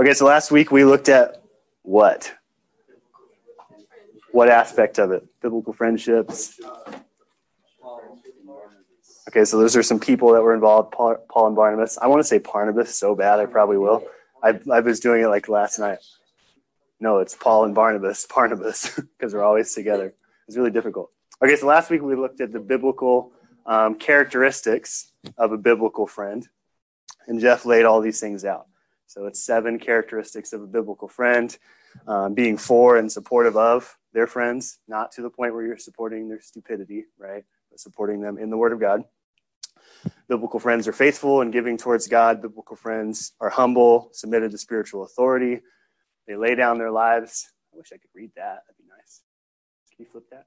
Okay, so last week we looked at what? What aspect of it? Biblical friendships. Okay, so those are some people that were involved, Paul, and Barnabas. I want to say Barnabas so bad, I probably will. I, I was doing it like last night. No, it's Paul and Barnabas, Barnabas, because we're always together. It's really difficult. Okay, so last week we looked at the biblical um, characteristics of a biblical friend, and Jeff laid all these things out. So it's seven characteristics of a biblical friend um, being for and supportive of their friends, not to the point where you're supporting their stupidity, right? But supporting them in the Word of God. Biblical friends are faithful and giving towards God. Biblical friends are humble, submitted to spiritual authority. They lay down their lives. I wish I could read that. That'd be nice. Can you flip that?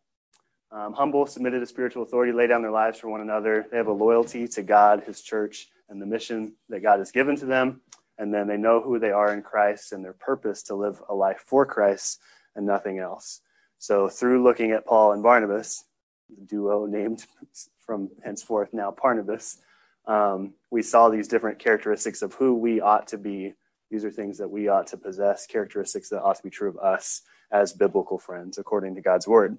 Um, humble, submitted to spiritual authority, lay down their lives for one another. They have a loyalty to God, His church, and the mission that God has given to them. And then they know who they are in Christ and their purpose to live a life for Christ and nothing else. So, through looking at Paul and Barnabas, the duo named from henceforth now Barnabas, um, we saw these different characteristics of who we ought to be. These are things that we ought to possess, characteristics that ought to be true of us as biblical friends, according to God's word.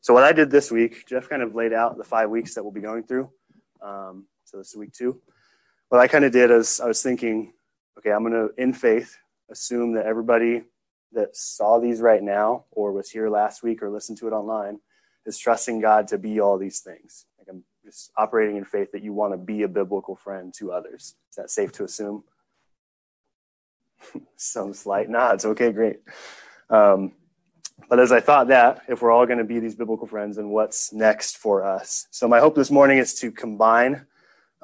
So, what I did this week, Jeff kind of laid out the five weeks that we'll be going through. Um, so, this is week two. What I kind of did is I was thinking, okay, I'm going to, in faith, assume that everybody that saw these right now or was here last week or listened to it online is trusting God to be all these things. Like I'm just operating in faith that you want to be a biblical friend to others. Is that safe to assume? Some slight nods. Okay, great. Um, but as I thought that, if we're all going to be these biblical friends, then what's next for us? So my hope this morning is to combine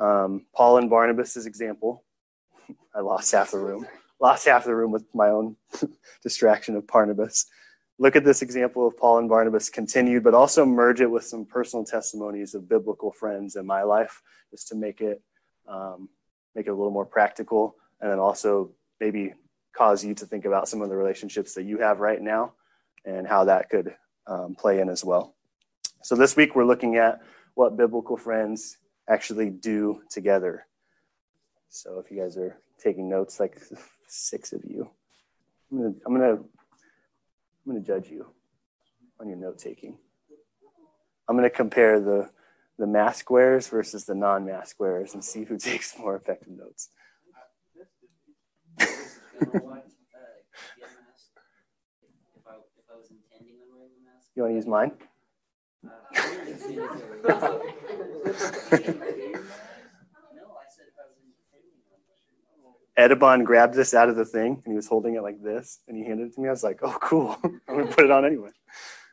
um, Paul and Barnabas' example. I lost half the room. Lost half the room with my own distraction of Barnabas look at this example of Paul and Barnabas continued, but also merge it with some personal testimonies of biblical friends in my life, just to make it um, make it a little more practical, and then also maybe cause you to think about some of the relationships that you have right now and how that could um, play in as well. So this week we're looking at what biblical friends actually do together. So if you guys are taking notes, like six of you, I'm gonna, I'm gonna I'm to judge you on your note taking. I'm to compare the, the mask wearers versus the non mask wearers and see who takes more effective notes. You want to use mine? Uh, Edibon grabbed this out of the thing and he was holding it like this and he handed it to me. I was like, oh, cool. I'm going to put it on anyway.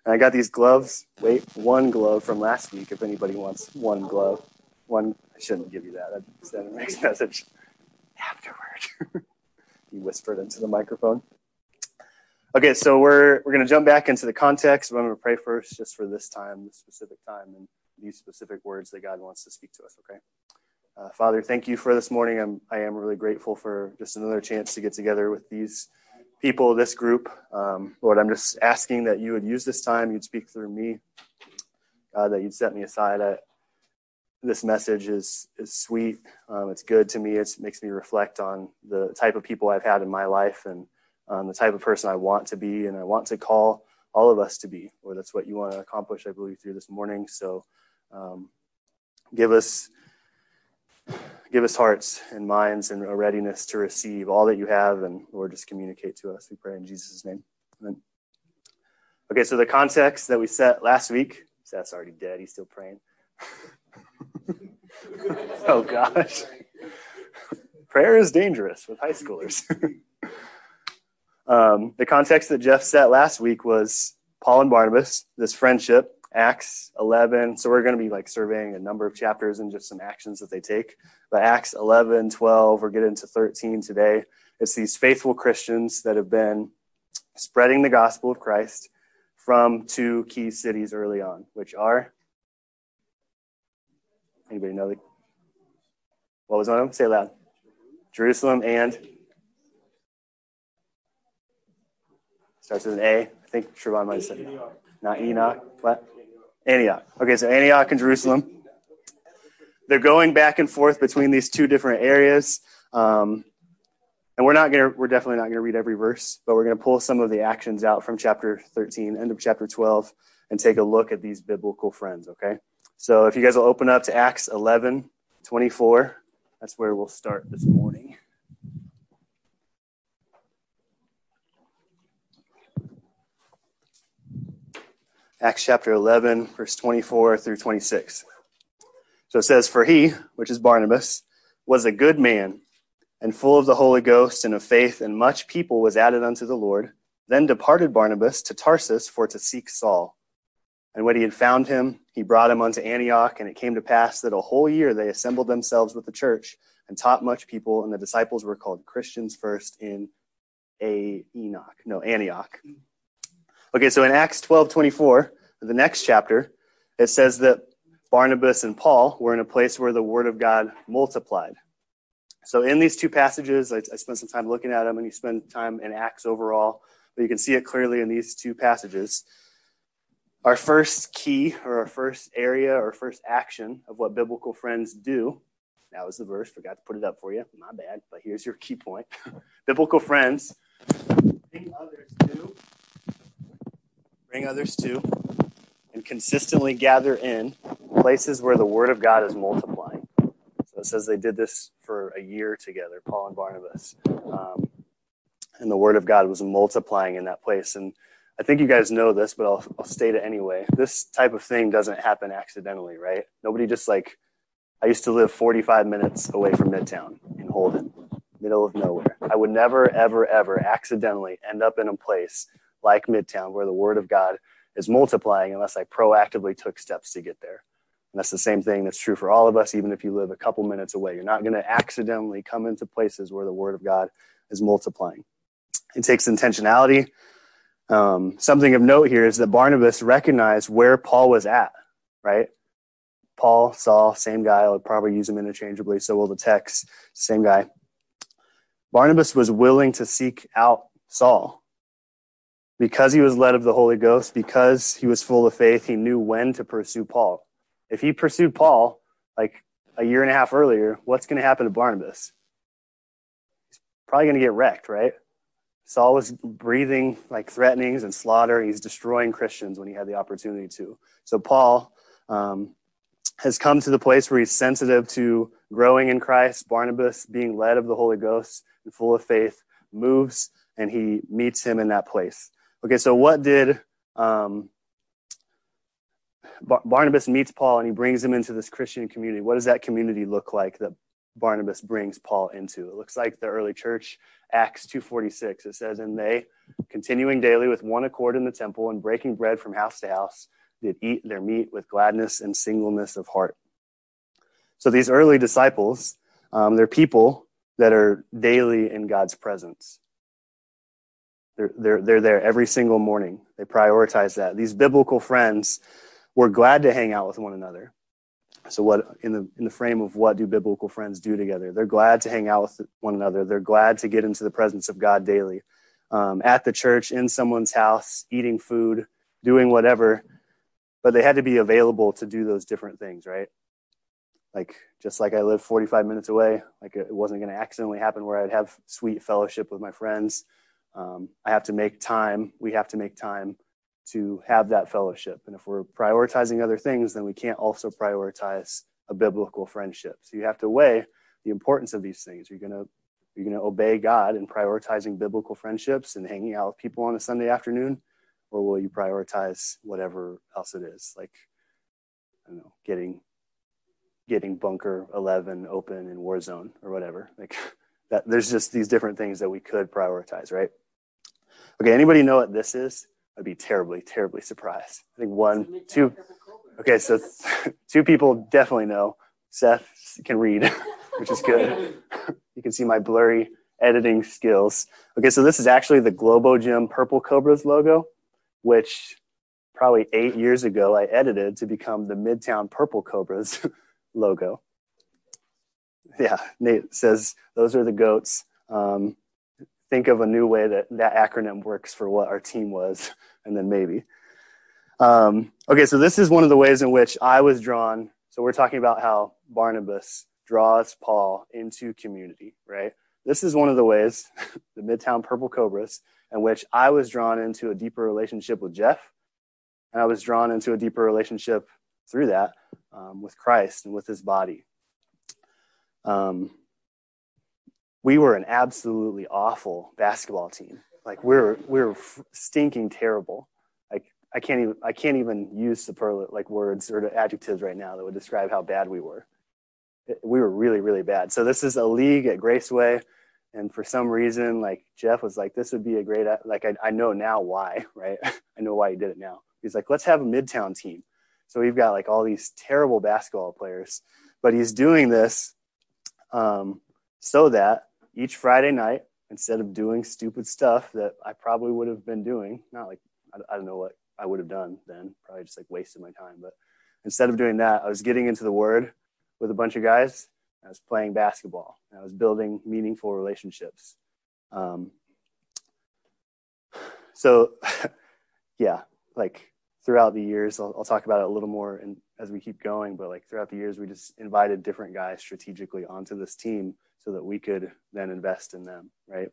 And I got these gloves. Wait, one glove from last week if anybody wants one glove. One, I shouldn't give you that. I'd send a next message afterward. he whispered into the microphone. Okay, so we're, we're going to jump back into the context. But I'm going to pray first just for this time, this specific time, and these specific words that God wants to speak to us, okay? Uh, Father, thank you for this morning. I'm, I am really grateful for just another chance to get together with these people, this group. Um, Lord, I'm just asking that you would use this time, you'd speak through me, God, that you'd set me aside. I, this message is is sweet. Um, it's good to me. It makes me reflect on the type of people I've had in my life and um, the type of person I want to be, and I want to call all of us to be. Or that's what you want to accomplish, I believe, through this morning. So, um, give us give us hearts and minds and a readiness to receive all that you have, and Lord, just communicate to us. We pray in Jesus' name. Amen. Okay, so the context that we set last week, Seth's already dead. He's still praying. oh, gosh. Prayer is dangerous with high schoolers. um, the context that Jeff set last week was Paul and Barnabas, this friendship Acts 11. So we're going to be like surveying a number of chapters and just some actions that they take. But Acts 11, 12, we're getting to 13 today. It's these faithful Christians that have been spreading the gospel of Christ from two key cities early on, which are anybody know the what was one of them? Say it loud. Jerusalem and starts with an A. I think Siobhan might have said. Not Enoch. What? Antioch. Okay, so Antioch and Jerusalem. They're going back and forth between these two different areas. Um, And we're not gonna, we're definitely not gonna read every verse, but we're gonna pull some of the actions out from chapter 13, end of chapter 12, and take a look at these biblical friends, okay? So if you guys will open up to Acts 11, 24, that's where we'll start this morning. Acts chapter 11, verse 24 through 26. So it says, For he, which is Barnabas, was a good man and full of the Holy Ghost and of faith, and much people was added unto the Lord. Then departed Barnabas to Tarsus for to seek Saul. And when he had found him, he brought him unto Antioch, and it came to pass that a whole year they assembled themselves with the church and taught much people, and the disciples were called Christians first in a Enoch, no Antioch. Okay, so in Acts twelve twenty four, the next chapter, it says that Barnabas and Paul were in a place where the word of God multiplied. So in these two passages, I, I spent some time looking at them, and you spend time in Acts overall, but you can see it clearly in these two passages. Our first key, or our first area, or first action of what biblical friends do. That was the verse. Forgot to put it up for you. My bad. But here's your key point. biblical friends others to, bring others to, and consistently gather in places where the word of God is multiplying. So it says they did this for a year together, Paul and Barnabas. Um, and the word of God was multiplying in that place. And I think you guys know this, but I'll, I'll state it anyway. This type of thing doesn't happen accidentally, right? Nobody just like, I used to live 45 minutes away from Midtown in Holden, middle of nowhere. I would never, ever, ever accidentally end up in a place like Midtown where the word of God is multiplying unless I proactively took steps to get there. And that's the same thing that's true for all of us, even if you live a couple minutes away. You're not going to accidentally come into places where the word of God is multiplying. It takes intentionality. Um, something of note here is that Barnabas recognized where Paul was at, right? Paul, Saul, same guy. I'll probably use them interchangeably. So will the text, same guy. Barnabas was willing to seek out Saul because he was led of the Holy Ghost, because he was full of faith. He knew when to pursue Paul. If he pursued Paul like a year and a half earlier, what's going to happen to Barnabas? He's probably going to get wrecked, right? Saul was breathing like threatenings and slaughter. He's destroying Christians when he had the opportunity to. So Paul um, has come to the place where he's sensitive to growing in Christ. Barnabas, being led of the Holy Ghost and full of faith, moves and he meets him in that place. Okay, so what did um, Bar- Barnabas meets Paul and he brings him into this Christian community? What does that community look like that Barnabas brings Paul into? It looks like the early church, Acts 2.46. It says, And they, continuing daily with one accord in the temple and breaking bread from house to house, did eat their meat with gladness and singleness of heart. So these early disciples, um, they're people that are daily in God's presence. They're, they're, they're there every single morning. They prioritize that. These biblical friends were glad to hang out with one another. So what in the in the frame of what do biblical friends do together? They're glad to hang out with one another. They're glad to get into the presence of God daily, um, at the church, in someone's house, eating food, doing whatever. But they had to be available to do those different things, right? Like just like I live 45 minutes away, like it wasn't going to accidentally happen where I'd have sweet fellowship with my friends um, I have to make time. We have to make time to have that fellowship. And if we're prioritizing other things, then we can't also prioritize a biblical friendship. So you have to weigh the importance of these things. You're gonna you're gonna obey God in prioritizing biblical friendships and hanging out with people on a Sunday afternoon, or will you prioritize whatever else it is, like I don't know, getting getting bunker 11 open in Warzone or whatever. Like that, there's just these different things that we could prioritize, right? Okay, anybody know what this is? I'd be terribly, terribly surprised. I think one, two. Okay, so two people definitely know. Seth can read, which is good. you can see my blurry editing skills. Okay, so this is actually the Globo Gym Purple Cobras logo, which probably eight years ago I edited to become the Midtown Purple Cobras logo. Yeah, Nate says those are the goats. Um, think of a new way that that acronym works for what our team was, and then maybe. Um, okay, so this is one of the ways in which I was drawn. So we're talking about how Barnabas draws Paul into community, right? this is one of the ways, the Midtown Purple Cobras, in which I was drawn into a deeper relationship with Jeff, and I was drawn into a deeper relationship through that um, with Christ and with His body. Um, we were an absolutely awful basketball team. Like we were, we were stinking terrible. Like I can't even, I can't even use superlative like words or adjectives right now that would describe how bad we were. We were really, really bad. So this is a league at Graceway, and for some reason, like Jeff was like, this would be a great. Like I, I know now why, right? I know why he did it now. He's like, let's have a midtown team. So we've got like all these terrible basketball players, but he's doing this um, so that each Friday night, instead of doing stupid stuff that I probably would have been doing, not like, I, I don't know what I would have done then, probably just like wasted my time. But instead of doing that, I was getting into the word with a bunch of guys. I was playing basketball. I was building meaningful relationships. Um, so, yeah, like throughout the years, I'll, I'll, talk about it a little more and as we keep going, but like throughout the years, we just invited different guys strategically onto this team so that we could then invest in them, right?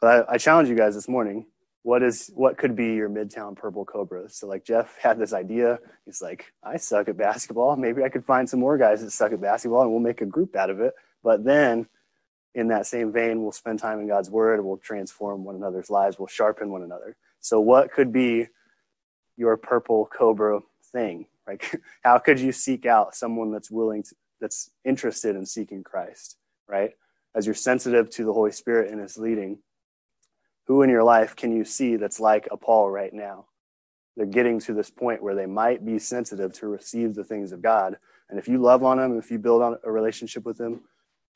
But I, I challenge you guys this morning. What is what could be your midtown purple cobras? So like Jeff had this idea. He's like, I suck at basketball. Maybe I could find some more guys that suck at basketball, and we'll make a group out of it. But then, in that same vein, we'll spend time in God's Word. We'll transform one another's lives. We'll sharpen one another. So what could be your purple cobra thing? Like, how could you seek out someone that's willing to, that's interested in seeking Christ? right? As you're sensitive to the Holy Spirit and His leading, who in your life can you see that's like a Paul right now? They're getting to this point where they might be sensitive to receive the things of God. And if you love on them, if you build on a relationship with them,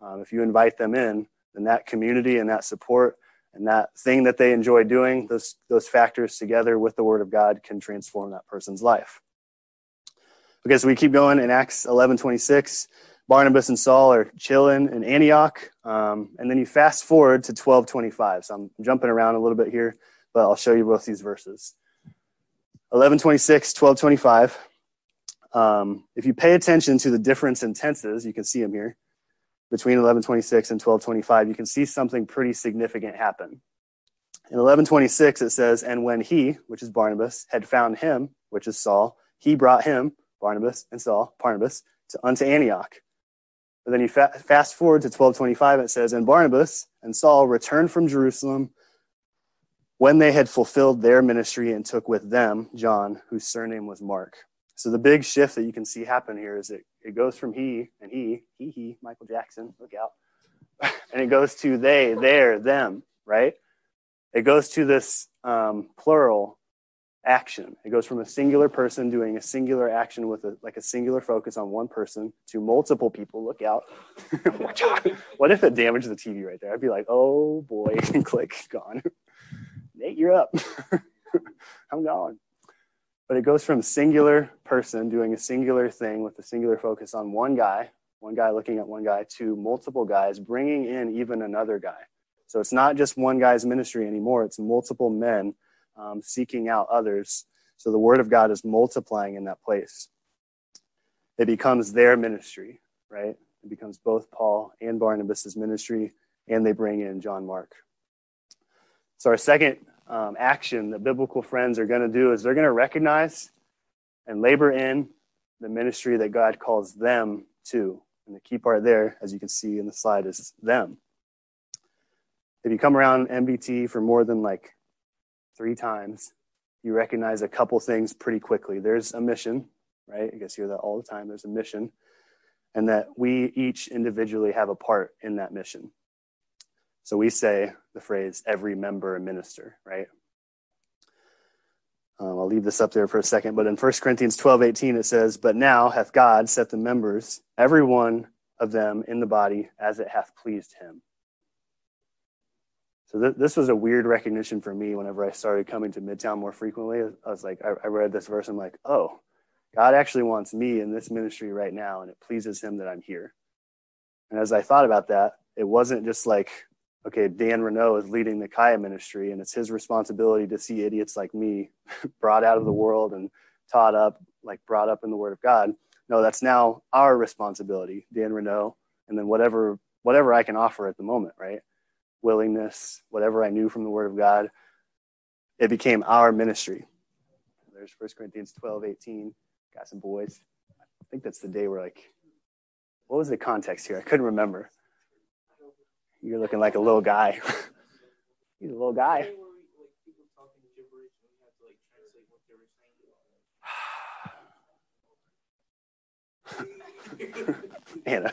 um, if you invite them in, then that community and that support and that thing that they enjoy doing, those, those factors together with the Word of God can transform that person's life. Okay, so we keep going in Acts 11 26. Barnabas and Saul are chilling in Antioch. Um, and then you fast forward to 1225. So I'm jumping around a little bit here, but I'll show you both these verses. 1126, 1225. Um, if you pay attention to the difference in tenses, you can see them here. Between 1126 and 1225, you can see something pretty significant happen. In 1126, it says, And when he, which is Barnabas, had found him, which is Saul, he brought him, Barnabas and Saul, Barnabas, to, unto Antioch. But then you fa- fast forward to 1225, it says, And Barnabas and Saul returned from Jerusalem when they had fulfilled their ministry and took with them John, whose surname was Mark. So the big shift that you can see happen here is it, it goes from he and he, he, he, Michael Jackson, look out. and it goes to they, their, them, right? It goes to this um, plural action. It goes from a singular person doing a singular action with a, like a singular focus on one person to multiple people. Look out. Watch out. what if it damaged the TV right there? I'd be like, oh boy, click, gone. Nate, you're up. I'm gone. But it goes from singular person doing a singular thing with a singular focus on one guy, one guy looking at one guy, to multiple guys, bringing in even another guy. So it's not just one guy's ministry anymore, it's multiple men um, seeking out others. So the word of God is multiplying in that place. It becomes their ministry, right? It becomes both Paul and Barnabas' ministry, and they bring in John Mark. So, our second um, action that biblical friends are going to do is they're going to recognize and labor in the ministry that God calls them to. And the key part there, as you can see in the slide, is them. If you come around MBT for more than like three times, you recognize a couple things pretty quickly. There's a mission, right? I guess you hear that all the time. There's a mission, and that we each individually have a part in that mission. So we say the phrase every member a minister, right? Um, I'll leave this up there for a second, but in 1 Corinthians 12 18, it says, But now hath God set the members, every one of them in the body, as it hath pleased him. So th- this was a weird recognition for me whenever I started coming to Midtown more frequently. I was like, I, I read this verse, I'm like, oh, God actually wants me in this ministry right now, and it pleases Him that I'm here. And as I thought about that, it wasn't just like, okay, Dan Renault is leading the Kaya ministry, and it's his responsibility to see idiots like me brought out of the mm-hmm. world and taught up, like brought up in the Word of God. No, that's now our responsibility, Dan Renault, and then whatever whatever I can offer at the moment, right? Willingness, whatever I knew from the Word of God, it became our ministry. There's 1 Corinthians 12, 18. Got some boys. I think that's the day we're like, what was the context here? I couldn't remember. You're looking like a little guy. He's a little guy. man,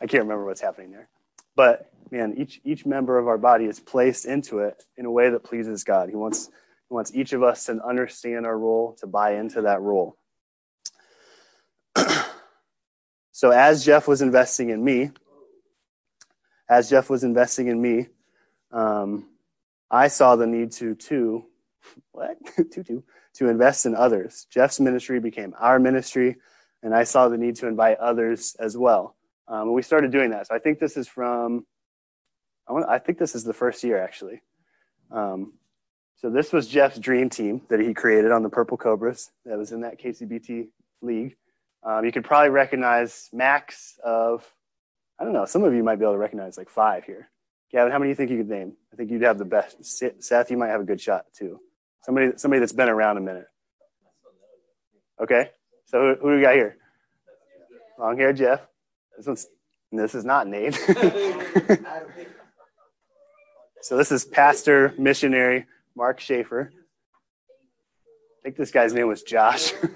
I can't remember what's happening there. But man, each each member of our body is placed into it in a way that pleases God. He wants he wants each of us to understand our role, to buy into that role. so as Jeff was investing in me, as Jeff was investing in me, um, I saw the need to to what to to to invest in others. Jeff's ministry became our ministry and I saw the need to invite others as well. Um, and we started doing that. So I think this is from, I, want, I think this is the first year actually. Um, so this was Jeff's dream team that he created on the Purple Cobras that was in that KCBT league. Um, you could probably recognize max of, I don't know, some of you might be able to recognize like five here. Gavin, how many do you think you could name? I think you'd have the best. Seth, you might have a good shot too. Somebody, somebody that's been around a minute. Okay. So who, who do we got here? Long hair Jeff. This one's this is not Nate. so this is pastor missionary Mark Schaefer. I think this guy's name was Josh. I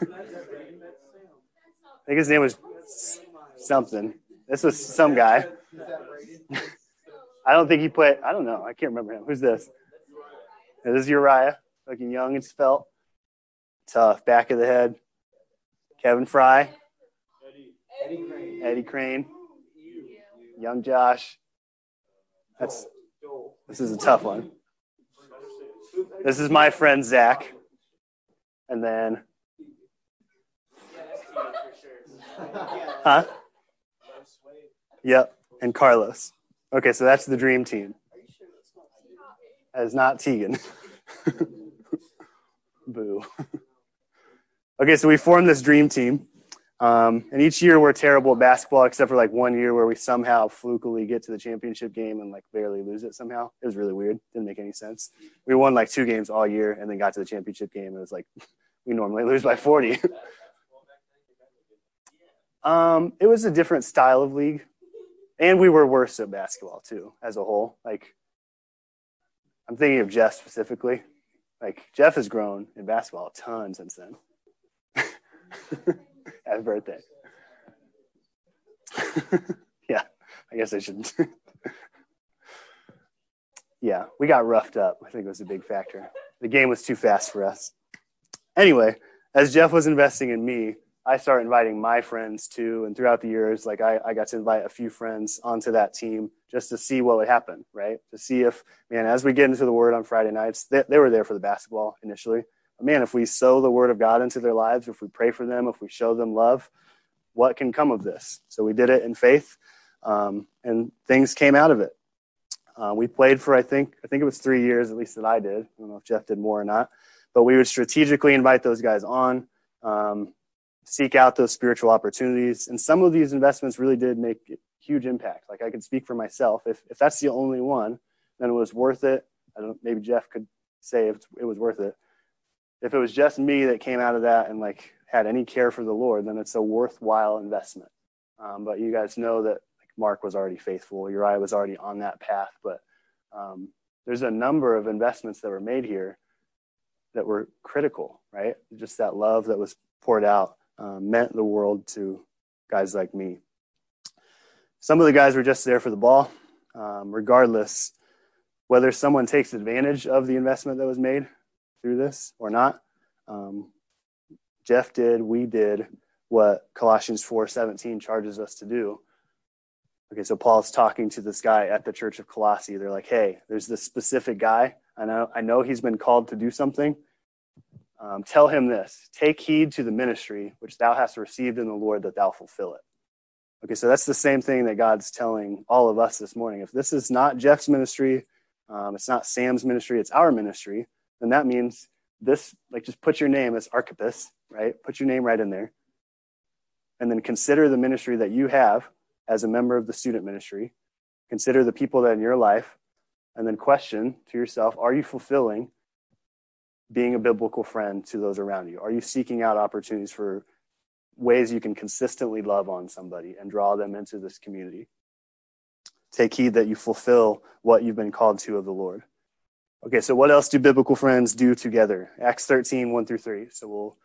think his name was something. This was some guy. I don't think he put. I don't know. I can't remember him. Who's this? This is Uriah, looking young and svelte. Tough, back of the head. Kevin Fry, Eddie Crane, Eddie Crane. Young Josh. That's this is a tough one. This is my friend Zach, and then, huh? Yep, and Carlos. Okay, so that's the dream team. Is not Tegan. Boo. Okay, so we formed this dream team. Um, and each year we're terrible at basketball, except for like one year where we somehow flukily get to the championship game and like barely lose it somehow. It was really weird. Didn't make any sense. We won like two games all year and then got to the championship game. And it was like, we normally lose by 40. um, it was a different style of league. And we were worse at basketball too, as a whole. Like, I'm thinking of Jeff specifically. Like, Jeff has grown in basketball a ton since then. Happy birthday. yeah, I guess I shouldn't. yeah, we got roughed up. I think it was a big factor. The game was too fast for us. Anyway, as Jeff was investing in me, I started inviting my friends too. And throughout the years, like I, I got to invite a few friends onto that team just to see what would happen, right? To see if, man, as we get into the word on Friday nights, they, they were there for the basketball initially man, if we sow the word of God into their lives, if we pray for them, if we show them love, what can come of this? So we did it in faith, um, and things came out of it. Uh, we played for I think I think it was three years at least that I did. I don't know if Jeff did more or not, but we would strategically invite those guys on, um, seek out those spiritual opportunities, and some of these investments really did make huge impact. Like I could speak for myself. If if that's the only one, then it was worth it. I don't. Maybe Jeff could say if it was worth it if it was just me that came out of that and like had any care for the Lord, then it's a worthwhile investment. Um, but you guys know that like Mark was already faithful, Uriah was already on that path. But um, there's a number of investments that were made here that were critical, right? Just that love that was poured out um, meant the world to guys like me. Some of the guys were just there for the ball. Um, regardless, whether someone takes advantage of the investment that was made through this or not. Um, Jeff did, we did what Colossians 4:17 charges us to do. Okay, so Paul's talking to this guy at the church of Colossae. They're like, "Hey, there's this specific guy. I know, I know he's been called to do something. Um, tell him this: Take heed to the ministry which thou hast received in the Lord, that thou fulfill it." Okay, so that's the same thing that God's telling all of us this morning. If this is not Jeff's ministry, um, it's not Sam's ministry, it's our ministry then that means this, like just put your name as Archippus, right? Put your name right in there. And then consider the ministry that you have as a member of the student ministry Consider the people that in your life, and then question to yourself are you fulfilling being a biblical friend to those around you? Are you seeking out opportunities for ways you can consistently love on somebody and draw them into this community? Take heed that you fulfill what you've been called to of the Lord. Okay, so what else do biblical friends do together? Acts 13, 1 through 3. So we'll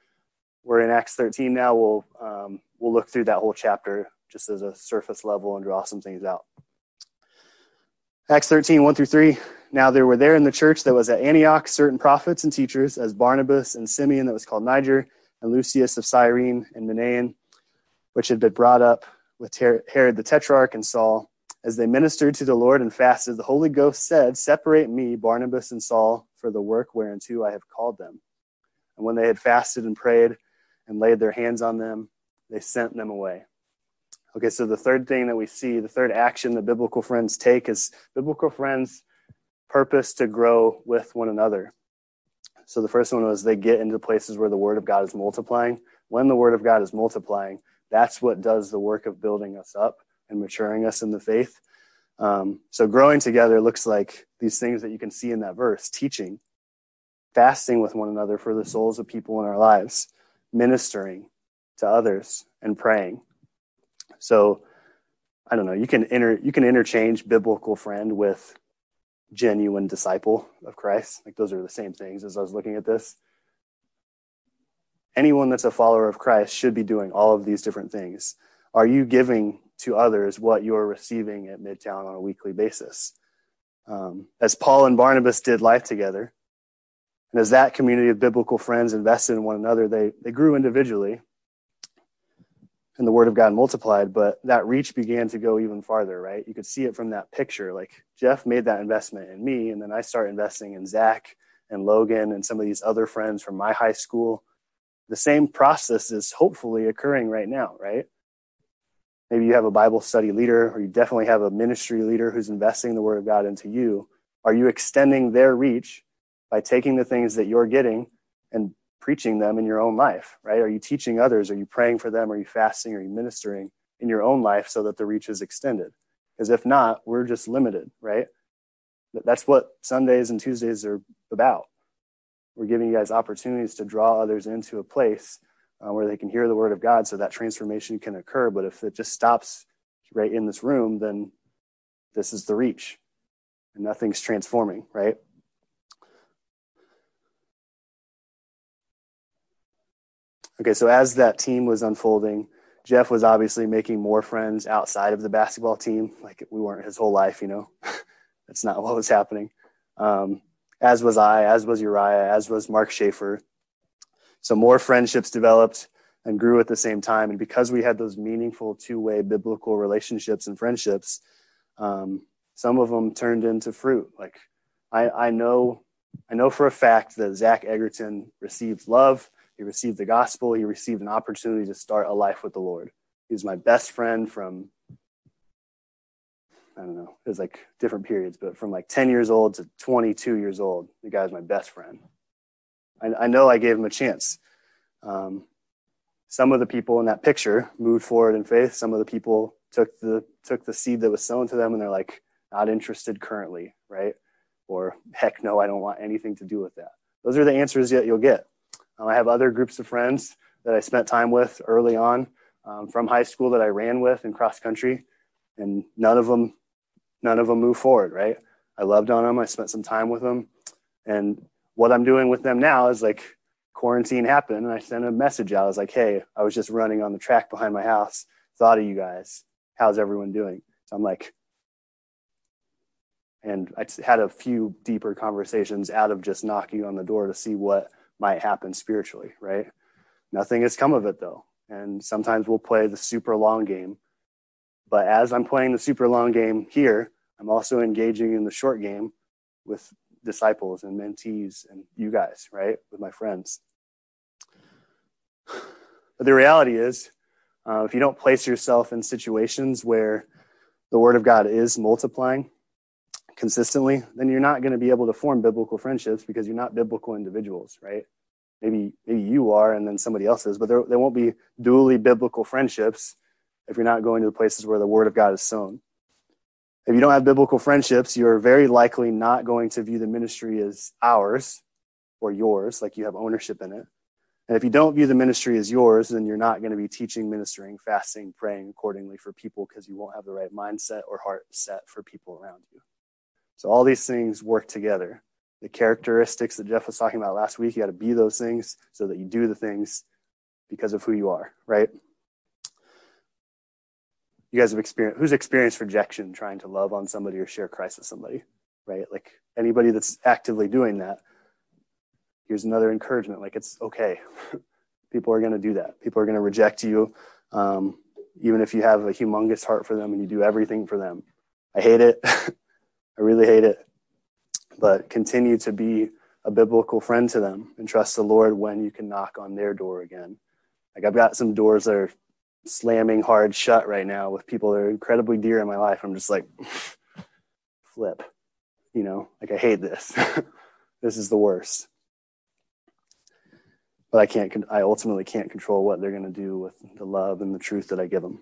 we're in Acts 13 now. We'll um, we'll look through that whole chapter just as a surface level and draw some things out. Acts 13, 1 through 3. Now there were there in the church that was at Antioch certain prophets and teachers, as Barnabas and Simeon, that was called Niger, and Lucius of Cyrene and Manaen, which had been brought up with Herod the Tetrarch and Saul. As they ministered to the Lord and fasted, the Holy Ghost said, Separate me, Barnabas and Saul, for the work whereunto I have called them. And when they had fasted and prayed and laid their hands on them, they sent them away. Okay, so the third thing that we see, the third action that biblical friends take is biblical friends purpose to grow with one another. So the first one was they get into places where the word of God is multiplying. When the word of God is multiplying, that's what does the work of building us up and maturing us in the faith. Um, so growing together looks like these things that you can see in that verse teaching, fasting with one another for the souls of people in our lives, ministering to others, and praying. So I don't know. You can inter you can interchange biblical friend with genuine disciple of Christ. Like those are the same things as I was looking at this. Anyone that's a follower of Christ should be doing all of these different things. Are you giving to others what you're receiving at Midtown on a weekly basis? Um, as Paul and Barnabas did life together, and as that community of biblical friends invested in one another, they, they grew individually, and the word of God multiplied, but that reach began to go even farther, right? You could see it from that picture. Like Jeff made that investment in me, and then I start investing in Zach and Logan and some of these other friends from my high school. The same process is hopefully occurring right now, right? Maybe you have a Bible study leader, or you definitely have a ministry leader who's investing the word of God into you. Are you extending their reach by taking the things that you're getting and preaching them in your own life, right? Are you teaching others? Are you praying for them? Are you fasting? Are you ministering in your own life so that the reach is extended? Because if not, we're just limited, right? That's what Sundays and Tuesdays are about. We're giving you guys opportunities to draw others into a place uh, where they can hear the word of God so that transformation can occur. But if it just stops right in this room, then this is the reach and nothing's transforming, right? Okay, so as that team was unfolding, Jeff was obviously making more friends outside of the basketball team. Like we weren't his whole life, you know. That's not what was happening. Um, as was I, as was Uriah, as was Mark Schaefer. So more friendships developed and grew at the same time. And because we had those meaningful two-way biblical relationships and friendships, um, some of them turned into fruit. Like I, I know, I know for a fact that Zach Egerton received love he received the gospel. He received an opportunity to start a life with the Lord. He was my best friend from, I don't know, it was like different periods, but from like 10 years old to 22 years old, the guy was my best friend. I, I know I gave him a chance. Um, some of the people in that picture moved forward in faith. Some of the people took the took the seed that was sown to them, and they're like, not interested currently, right? Or heck no, I don't want anything to do with that. Those are the answers that you'll get. Um, I have other groups of friends that I spent time with early on um, from high school that I ran with in cross country, and none of them, none of them moved forward. Right? I loved on them. I spent some time with them, and what I'm doing with them now is like quarantine happened, and I sent a message out. I was like, "Hey, I was just running on the track behind my house. Thought of you guys. How's everyone doing?" So I'm like, and I had a few deeper conversations out of just knocking on the door to see what might happen spiritually, right? Nothing has come of it though. And sometimes we'll play the super long game. But as I'm playing the super long game here, I'm also engaging in the short game with disciples and mentees and you guys, right? With my friends. But the reality is, uh, if you don't place yourself in situations where the Word of God is multiplying, consistently, then you're not going to be able to form biblical friendships because you're not biblical individuals, right? Maybe maybe you are, and then somebody else is, but there, there won't be dually biblical friendships if you're not going to the places where the Word of God is sown. If you don't have biblical friendships, you're very likely not going to view the ministry as ours or yours, like you have ownership in it. And if you don't view the ministry as yours, then you're not going to be teaching, ministering, fasting, praying accordingly for people because you won't have the right mindset or heart set for people around you. So all these things work together. The characteristics that Jeff was talking about last week, you got to be those things so that you do the things because of who you are, right? You guys have experienced who's experienced rejection trying to love on somebody or share Christ with somebody, right? Like anybody that's actively doing that, here's another encouragement like it's okay people are going to do that people are going to reject you um, even if you have a humongous heart for them and you do everything for them i hate it i really hate it but continue to be a biblical friend to them and trust the lord when you can knock on their door again like i've got some doors that are slamming hard shut right now with people that are incredibly dear in my life i'm just like flip you know like i hate this this is the worst but I can't. I ultimately can't control what they're going to do with the love and the truth that I give them.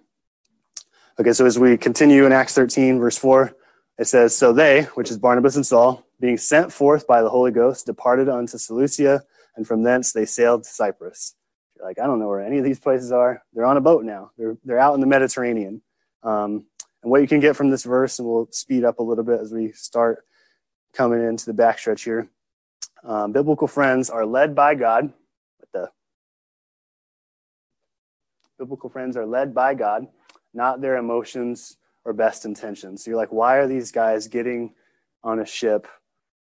Okay, so as we continue in Acts 13, verse 4, it says, So they, which is Barnabas and Saul, being sent forth by the Holy Ghost, departed unto Seleucia, and from thence they sailed to Cyprus. You're like, I don't know where any of these places are. They're on a boat now. They're they're out in the Mediterranean. Um, and what you can get from this verse, and we'll speed up a little bit as we start coming into the backstretch here. Um, biblical friends are led by God biblical friends are led by God, not their emotions or best intentions. So you're like, why are these guys getting on a ship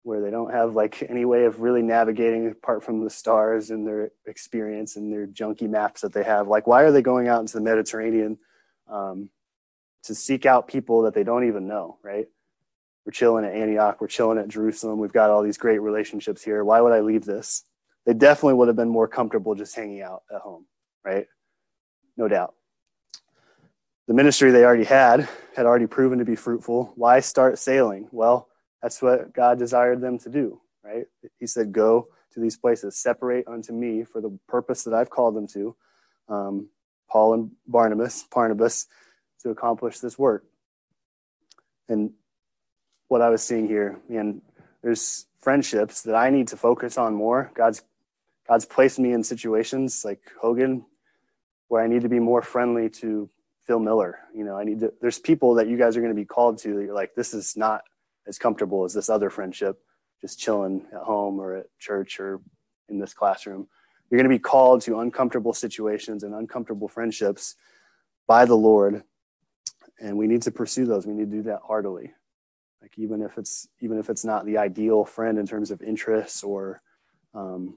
where they don't have like any way of really navigating apart from the stars and their experience and their junky maps that they have? Like, why are they going out into the Mediterranean um, to seek out people that they don't even know, right? We're chilling at Antioch, we're chilling at Jerusalem, we've got all these great relationships here. Why would I leave this? They definitely would have been more comfortable just hanging out at home, right? no doubt. The ministry they already had had already proven to be fruitful. Why start sailing? Well, that's what God desired them to do, right? He said, Go to these places, separate unto me for the purpose that I've called them to, um, Paul and Barnabas, Barnabas, to accomplish this work. And what I was seeing here, man, there's friendships that I need to focus on more. God's God's placed me in situations like Hogan where I need to be more friendly to Phil Miller. You know, I need to, there's people that you guys are going to be called to that you're like, this is not as comfortable as this other friendship, just chilling at home or at church or in this classroom. You're going to be called to uncomfortable situations and uncomfortable friendships by the Lord. And we need to pursue those. We need to do that heartily. Like even if it's even if it's not the ideal friend in terms of interests or um,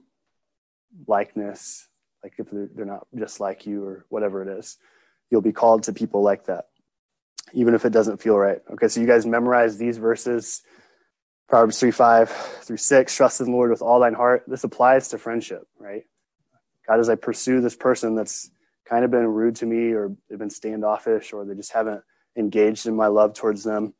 likeness, like if they're, they're not just like you or whatever it is you'll be called to people like that even if it doesn't feel right. Okay so you guys memorize these verses proverbs 3 5 through 6 trust in the lord with all thine heart. This applies to friendship right? God as i pursue this person that's kind of been rude to me or they've been standoffish or they just haven't engaged in my love towards them.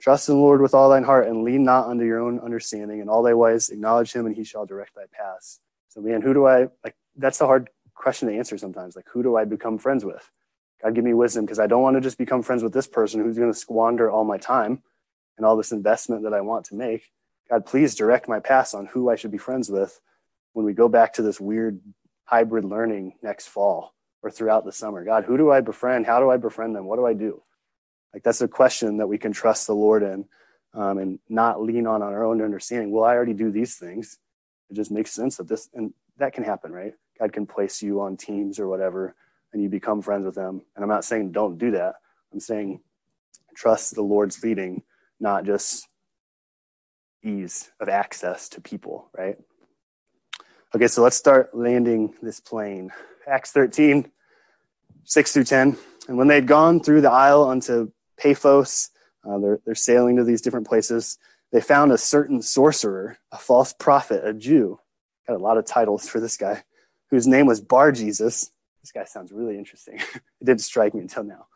Trust in the lord with all thine heart and lean not unto your own understanding. And all thy ways acknowledge him and he shall direct thy paths. So man who do i like that's a hard question to answer sometimes. Like, who do I become friends with? God, give me wisdom because I don't want to just become friends with this person who's going to squander all my time and all this investment that I want to make. God, please direct my path on who I should be friends with when we go back to this weird hybrid learning next fall or throughout the summer. God, who do I befriend? How do I befriend them? What do I do? Like, that's a question that we can trust the Lord in um, and not lean on our own understanding. Well, I already do these things. It just makes sense that this, and that can happen, right? God can place you on teams or whatever, and you become friends with them. And I'm not saying don't do that. I'm saying trust the Lord's leading, not just ease of access to people, right? Okay, so let's start landing this plane. Acts 13, 6 through 10. And when they had gone through the isle unto Paphos, uh, they're, they're sailing to these different places, they found a certain sorcerer, a false prophet, a Jew. Got a lot of titles for this guy whose name was Bar Jesus. This guy sounds really interesting. it didn't strike me until now.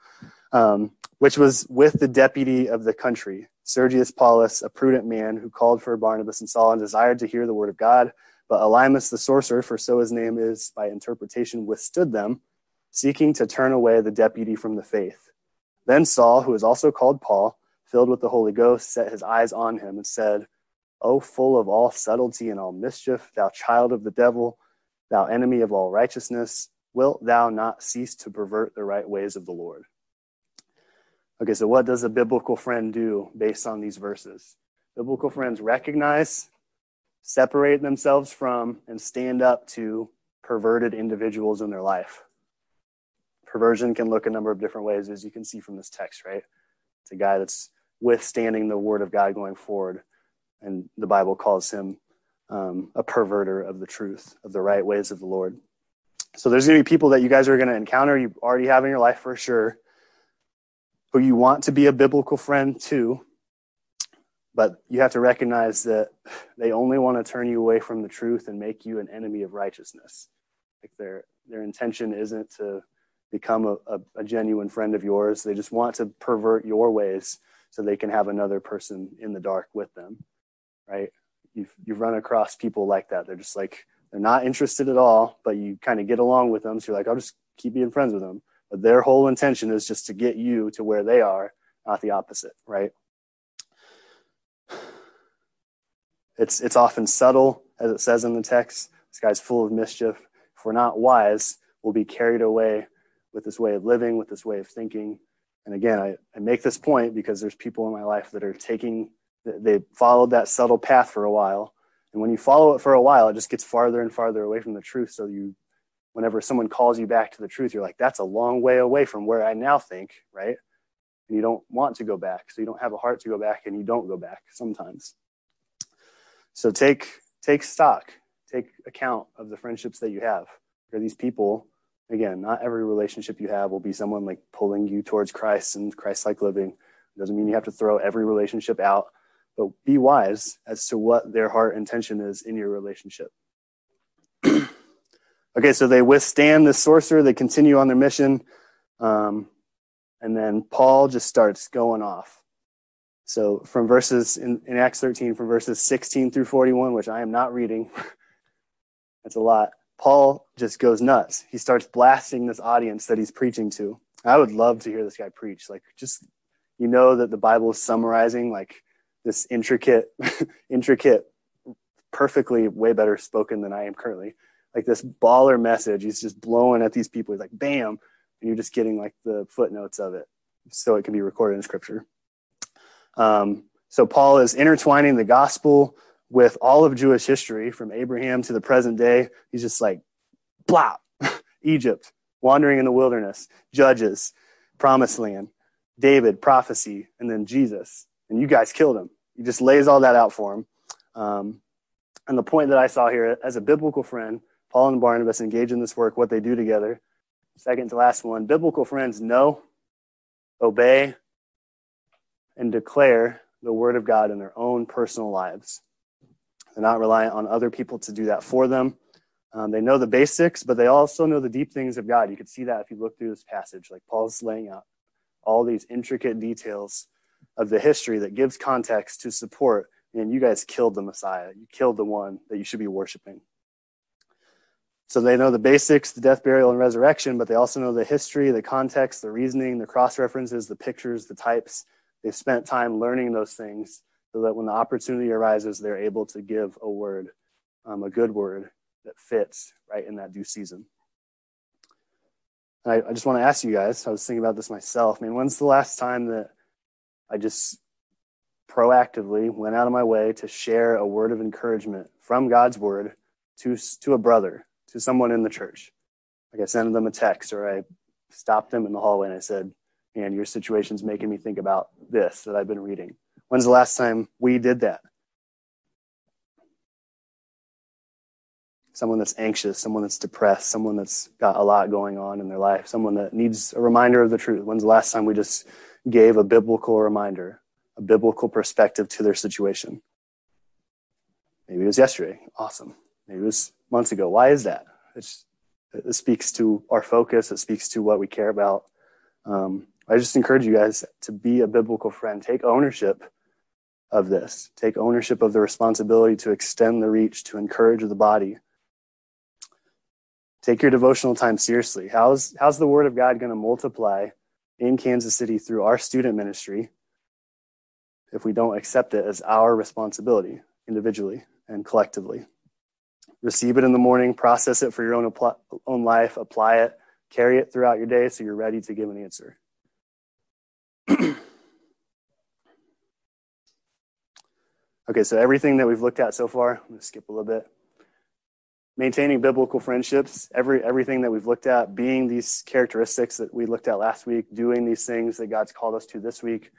Um, which was with the deputy of the country, Sergius Paulus, a prudent man who called for Barnabas and Saul and desired to hear the word of God. But Elymas the sorcerer, for so his name is by interpretation, withstood them, seeking to turn away the deputy from the faith. Then Saul, who is also called Paul, filled with the Holy Ghost, set his eyes on him and said, O full of all subtlety and all mischief, thou child of the devil, thou enemy of all righteousness, wilt thou not cease to pervert the right ways of the Lord? Okay, so what does a biblical friend do based on these verses? Biblical friends recognize, separate themselves from, and stand up to perverted individuals in their life. Perversion can look a number of different ways, as you can see from this text, right? It's a guy that's withstanding the word of God going forward, and the Bible calls him um, a perverter of the truth, of the right ways of the Lord. So there's going to be people that you guys are going to encounter, you already have in your life for sure, who you want to be a biblical friend to, but you have to recognize that they only want to turn you away from the truth and make you an enemy of righteousness. Like their their intention isn't to become a, a, a genuine friend of yours. They just want to pervert your ways so they can have another person in the dark with them. Right? You've you've run across people like that. They're just like they're not interested at all, but you kind of get along with them. So you're like, I'll just keep being friends with them. But their whole intention is just to get you to where they are, not the opposite, right? It's, it's often subtle, as it says in the text. This guy's full of mischief. If we're not wise, we'll be carried away with this way of living, with this way of thinking. And again, I, I make this point because there's people in my life that are taking, they followed that subtle path for a while. And when you follow it for a while, it just gets farther and farther away from the truth. So you, whenever someone calls you back to the truth, you're like, that's a long way away from where I now think, right? And you don't want to go back. So you don't have a heart to go back and you don't go back sometimes. So take take stock, take account of the friendships that you have. Are these people, again, not every relationship you have will be someone like pulling you towards Christ and Christ-like living. It doesn't mean you have to throw every relationship out, but be wise as to what their heart intention is in your relationship. okay, so they withstand the sorcerer. They continue on their mission. Um, and then Paul just starts going off. So from verses in, in Acts 13, from verses 16 through 41, which I am not reading, that's a lot. Paul just goes nuts. He starts blasting this audience that he's preaching to. I would love to hear this guy preach. Like, just you know that the Bible is summarizing like this intricate, intricate, perfectly way better spoken than I am currently. Like this baller message. He's just blowing at these people. He's like, bam, and you're just getting like the footnotes of it, so it can be recorded in Scripture. Um, so Paul is intertwining the gospel with all of Jewish history from Abraham to the present day. He's just like, blah, Egypt, wandering in the wilderness, Judges, Promised Land, David, prophecy, and then Jesus. And you guys killed him. He just lays all that out for him. Um, and the point that I saw here, as a biblical friend, Paul and Barnabas engage in this work, what they do together. Second to last one, biblical friends know, obey, and declare the word of God in their own personal lives. They're not reliant on other people to do that for them. Um, they know the basics, but they also know the deep things of God. You could see that if you look through this passage. Like Paul's laying out all these intricate details of the history that gives context to support. And you guys killed the Messiah. You killed the one that you should be worshiping. So they know the basics, the death, burial, and resurrection, but they also know the history, the context, the reasoning, the cross references, the pictures, the types, They've spent time learning those things so that when the opportunity arises, they're able to give a word, um, a good word that fits right in that due season. I, I just want to ask you guys, I was thinking about this myself. I mean, when's the last time that I just proactively went out of my way to share a word of encouragement from God's word to, to a brother, to someone in the church? Like I sent them a text or I stopped them in the hallway and I said, and your situation's making me think about this that I've been reading. When's the last time we did that? Someone that's anxious, someone that's depressed, someone that's got a lot going on in their life, someone that needs a reminder of the truth. When's the last time we just gave a biblical reminder, a biblical perspective to their situation? Maybe it was yesterday. Awesome. Maybe it was months ago. Why is that? It's, it speaks to our focus. It speaks to what we care about. Um, I just encourage you guys to be a biblical friend. Take ownership of this. Take ownership of the responsibility to extend the reach, to encourage the body. Take your devotional time seriously. How's, how's the Word of God going to multiply in Kansas City through our student ministry if we don't accept it as our responsibility individually and collectively. Receive it in the morning, process it for your own, own life, apply it, carry it throughout your day so you're ready to give an answer. okay, so everything that we've looked at so far, I'm going to skip a little bit. Maintaining biblical friendships, every, everything that we've looked at, being these characteristics that we looked at last week, doing these things that God's called us to this week,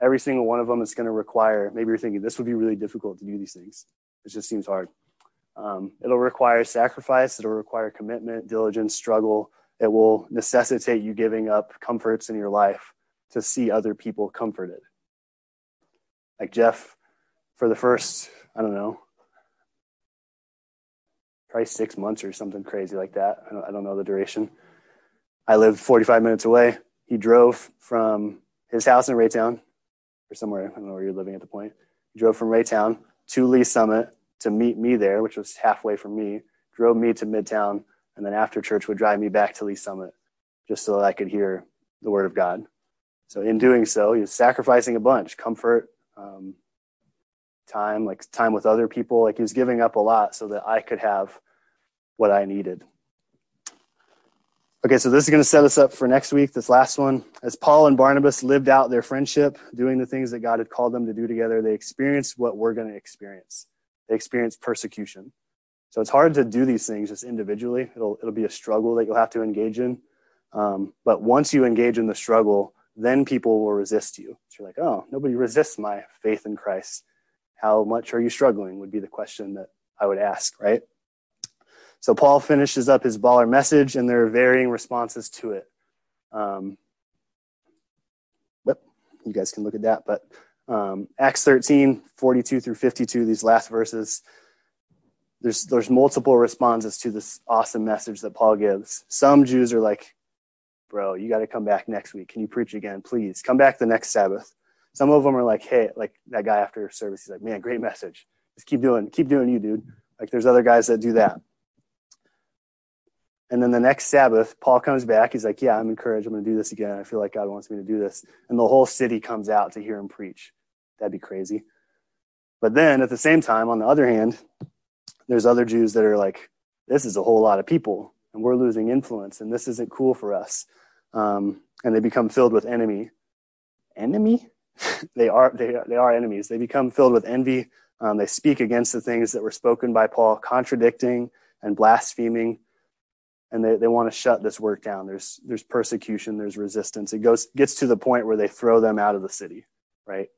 every single one of them is going to require, maybe you're thinking, this would be really difficult to do these things. It just seems hard. Um, it'll require sacrifice, it'll require commitment, diligence, struggle. It will necessitate you giving up comforts in your life to see other people comforted. Like Jeff, for the first, I don't know, probably six months or something crazy like that. I don't, I don't know the duration. I lived 45 minutes away. He drove from his house in Raytown or somewhere. I don't know where you're living at the point. He drove from Raytown to Lee's Summit to meet me there, which was halfway from me, drove me to Midtown, and then after church would drive me back to Lee's Summit just so that I could hear the word of God. So in doing so, he was sacrificing a bunch, comfort, um, time, like time with other people. Like he was giving up a lot so that I could have what I needed. Okay, so this is going to set us up for next week, this last one. As Paul and Barnabas lived out their friendship, doing the things that God had called them to do together, they experienced what we're going to experience. They experienced persecution. So it's hard to do these things just individually. It'll, it'll be a struggle that you'll have to engage in. Um, but once you engage in the struggle, then people will resist you. So you're like, oh, nobody resists my faith in Christ. How much are you struggling? Would be the question that I would ask, right? So Paul finishes up his baller message, and there are varying responses to it. Um, you guys can look at that. But um, Acts 13, 42 through 52, these last verses, there's, there's multiple responses to this awesome message that Paul gives. Some Jews are like, bro, you got to come back next week. Can you preach again? Please come back the next Sabbath. Some of them are like, hey, like that guy after service, he's like, man, great message. Just keep doing, keep doing you, dude. Like there's other guys that do that. And then the next Sabbath, Paul comes back. He's like, Yeah, I'm encouraged. I'm going to do this again. I feel like God wants me to do this. And the whole city comes out to hear him preach. That'd be crazy. But then at the same time, on the other hand, there's other Jews that are like, This is a whole lot of people, and we're losing influence, and this isn't cool for us. Um, and they become filled with enemy. Enemy? they are they, they are enemies. They become filled with envy. Um, they speak against the things that were spoken by Paul, contradicting and blaspheming and they, they want to shut this work down. There's there's persecution, there's resistance. It goes gets to the point where they throw them out of the city, right?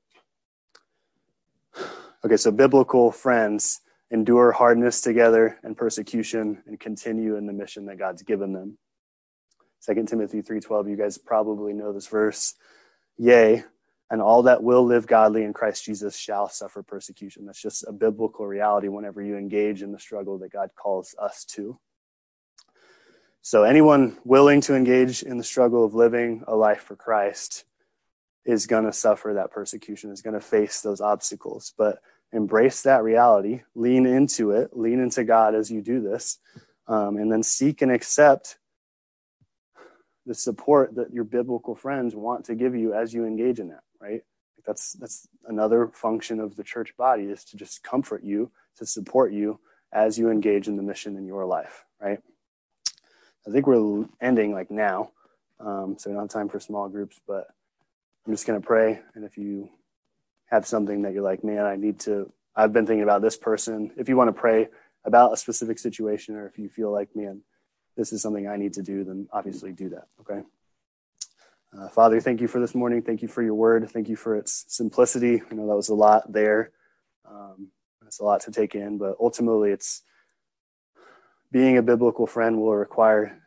Okay, so biblical friends endure hardness together and persecution and continue in the mission that God's given them. 2 Timothy 3:12, you guys probably know this verse. Yea, and all that will live godly in Christ Jesus shall suffer persecution. That's just a biblical reality whenever you engage in the struggle that God calls us to. So, anyone willing to engage in the struggle of living a life for Christ is going to suffer that persecution, is going to face those obstacles. But embrace that reality, lean into it, lean into God as you do this, um, and then seek and accept the support that your biblical friends want to give you as you engage in that, right? That's that's another function of the church body is to just comfort you, to support you as you engage in the mission in your life, right? I think we're ending like now, um, so we don't have time for small groups. But I'm just gonna pray, and if you have something that you're like, man, I need to. I've been thinking about this person. If you want to pray about a specific situation, or if you feel like, man, this is something I need to do, then obviously do that. Okay. Uh, Father, thank you for this morning. Thank you for your word. Thank you for its simplicity. I know that was a lot there. Um, it's a lot to take in, but ultimately, it's being a biblical friend will require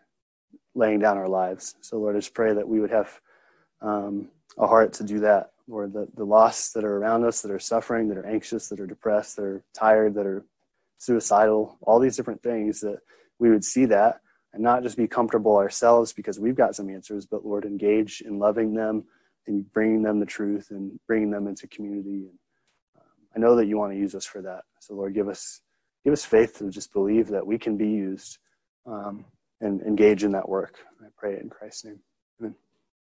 laying down our lives. So, Lord, I just pray that we would have um, a heart to do that. Lord, the, the lost that are around us, that are suffering, that are anxious, that are depressed, that are tired, that are suicidal, all these different things, that we would see that and not just be comfortable ourselves because we've got some answers, but Lord, engage in loving them and bringing them the truth and bringing them into community. And um, I know that you want to use us for that. So, Lord, give us give us faith to just believe that we can be used um, and engage in that work. I pray in Christ's name. Amen.